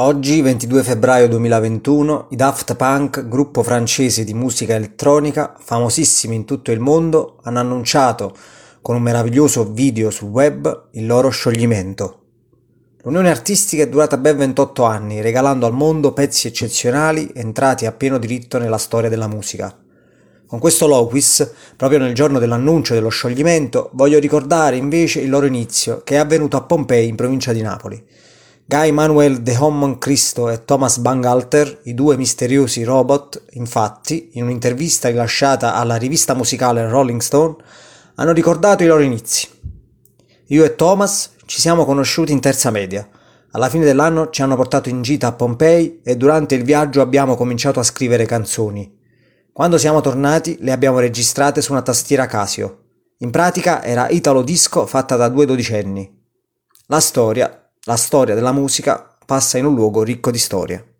Oggi, 22 febbraio 2021, i Daft Punk, gruppo francese di musica elettronica, famosissimi in tutto il mondo, hanno annunciato con un meraviglioso video sul web il loro scioglimento. L'unione artistica è durata ben 28 anni, regalando al mondo pezzi eccezionali entrati a pieno diritto nella storia della musica. Con questo Loquis, proprio nel giorno dell'annuncio dello scioglimento, voglio ricordare invece il loro inizio, che è avvenuto a Pompei, in provincia di Napoli. Guy Manuel de Hommon Cristo e Thomas Bangalter, i due misteriosi robot, infatti, in un'intervista rilasciata alla rivista musicale Rolling Stone, hanno ricordato i loro inizi. Io e Thomas ci siamo conosciuti in terza media. Alla fine dell'anno ci hanno portato in gita a Pompei e durante il viaggio abbiamo cominciato a scrivere canzoni. Quando siamo tornati le abbiamo registrate su una tastiera Casio. In pratica era Italo Disco fatta da due dodicenni. La storia la storia della musica passa in un luogo ricco di storie.